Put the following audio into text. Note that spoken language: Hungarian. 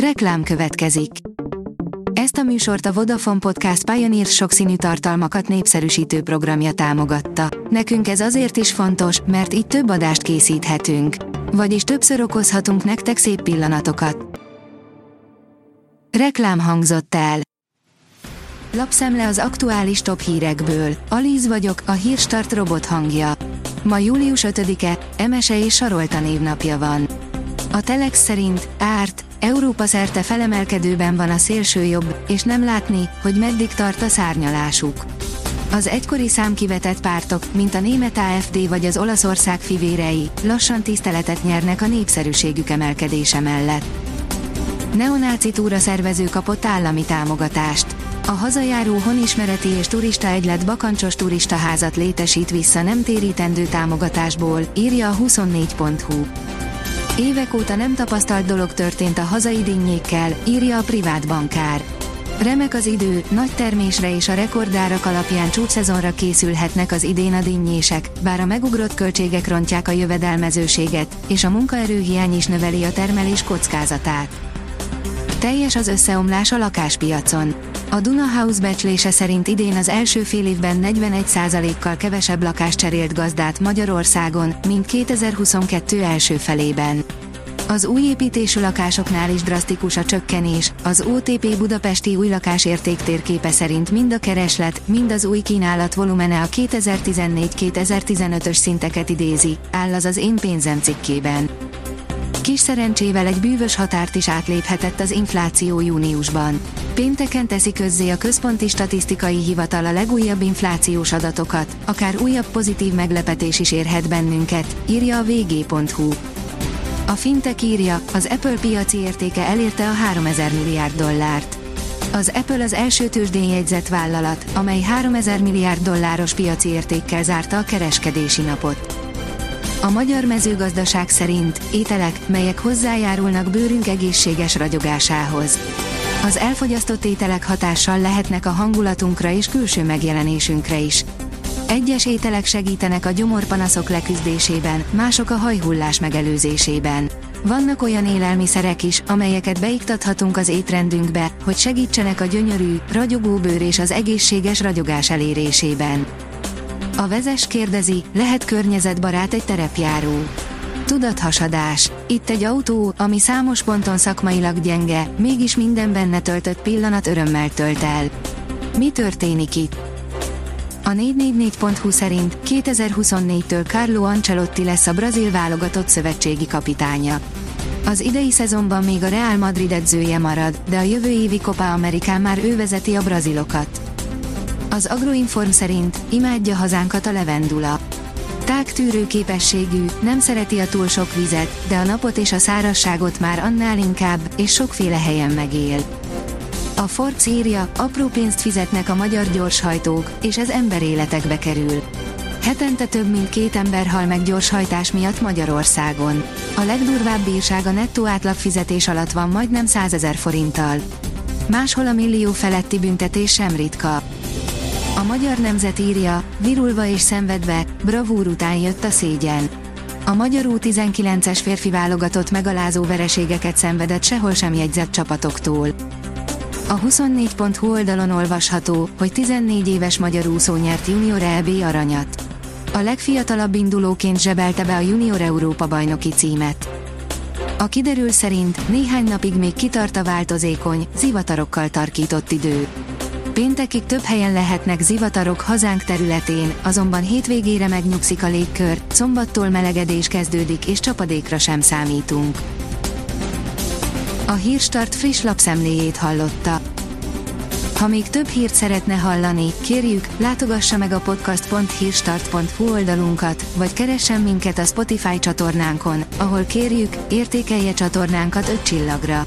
Reklám következik. Ezt a műsort a Vodafone Podcast Pioneer sokszínű tartalmakat népszerűsítő programja támogatta. Nekünk ez azért is fontos, mert így több adást készíthetünk. Vagyis többször okozhatunk nektek szép pillanatokat. Reklám hangzott el. Lapszemle az aktuális top hírekből. Alíz vagyok, a hírstart robot hangja. Ma július 5-e, Emese és Sarolta névnapja van. A Telex szerint árt, Európa szerte felemelkedőben van a szélső jobb, és nem látni, hogy meddig tart a szárnyalásuk. Az egykori számkivetett pártok, mint a német AFD vagy az Olaszország fivérei, lassan tiszteletet nyernek a népszerűségük emelkedése mellett. Neonáci túra szervező kapott állami támogatást. A hazajáró honismereti és turista egylet bakancsos turistaházat létesít vissza nem térítendő támogatásból, írja a 24.hu. Évek óta nem tapasztalt dolog történt a hazai dinnyékkel, írja a privát bankár. Remek az idő, nagy termésre és a rekordárak alapján csúcsszezonra készülhetnek az idén a dinnyések, bár a megugrott költségek rontják a jövedelmezőséget, és a munkaerőhiány is növeli a termelés kockázatát. Teljes az összeomlás a lakáspiacon. A Duna House becslése szerint idén az első fél évben 41%-kal kevesebb lakást cserélt gazdát Magyarországon, mint 2022 első felében. Az új építésű lakásoknál is drasztikus a csökkenés, az OTP budapesti új lakás értéktérképe szerint mind a kereslet, mind az új kínálat volumene a 2014-2015-ös szinteket idézi, áll az az Én pénzem cikkében. Kis szerencsével egy bűvös határt is átléphetett az infláció júniusban. Pénteken teszi közzé a Központi Statisztikai Hivatal a legújabb inflációs adatokat, akár újabb pozitív meglepetés is érhet bennünket, írja a vg.hu. A fintek írja, az Apple piaci értéke elérte a 3000 milliárd dollárt. Az Apple az első tőzsdén jegyzett vállalat, amely 3000 milliárd dolláros piaci értékkel zárta a kereskedési napot. A magyar mezőgazdaság szerint ételek, melyek hozzájárulnak bőrünk egészséges ragyogásához. Az elfogyasztott ételek hatással lehetnek a hangulatunkra és külső megjelenésünkre is. Egyes ételek segítenek a gyomorpanaszok leküzdésében, mások a hajhullás megelőzésében. Vannak olyan élelmiszerek is, amelyeket beiktathatunk az étrendünkbe, hogy segítsenek a gyönyörű, ragyogó bőr és az egészséges ragyogás elérésében. A vezes kérdezi, lehet környezetbarát egy terepjáró. Tudathasadás. Itt egy autó, ami számos ponton szakmailag gyenge, mégis minden benne töltött pillanat örömmel tölt el. Mi történik itt? A 444.hu szerint 2024-től Carlo Ancelotti lesz a brazil válogatott szövetségi kapitánya. Az idei szezonban még a Real Madrid edzője marad, de a jövő évi Copa Amerikán már ő vezeti a brazilokat. Az Agroinform szerint imádja hazánkat a levendula. Tágtűrő képességű, nem szereti a túl sok vizet, de a napot és a szárasságot már annál inkább, és sokféle helyen megél. A Forbes írja, apró pénzt fizetnek a magyar gyorshajtók, és ez emberéletekbe kerül. Hetente több mint két ember hal meg gyorshajtás miatt Magyarországon. A legdurvább bírság a nettó átlagfizetés alatt van majdnem 100 ezer forinttal. Máshol a millió feletti büntetés sem ritka. Magyar nemzet írja, virulva és szenvedve, bravúr után jött a szégyen. A magyar U19-es férfi válogatott megalázó vereségeket szenvedett sehol sem jegyzett csapatoktól. A 24.hu oldalon olvasható, hogy 14 éves magyar úszó nyert Junior EB aranyat. A legfiatalabb indulóként zsebelte be a Junior Európa bajnoki címet. A kiderül szerint néhány napig még kitart a változékony, zivatarokkal tarkított idő. Péntekig több helyen lehetnek zivatarok hazánk területén, azonban hétvégére megnyugszik a légkör, szombattól melegedés kezdődik és csapadékra sem számítunk. A Hírstart friss lapszemléjét hallotta. Ha még több hírt szeretne hallani, kérjük, látogassa meg a podcast.hírstart.hu oldalunkat, vagy keressen minket a Spotify csatornánkon, ahol kérjük, értékelje csatornánkat 5 csillagra.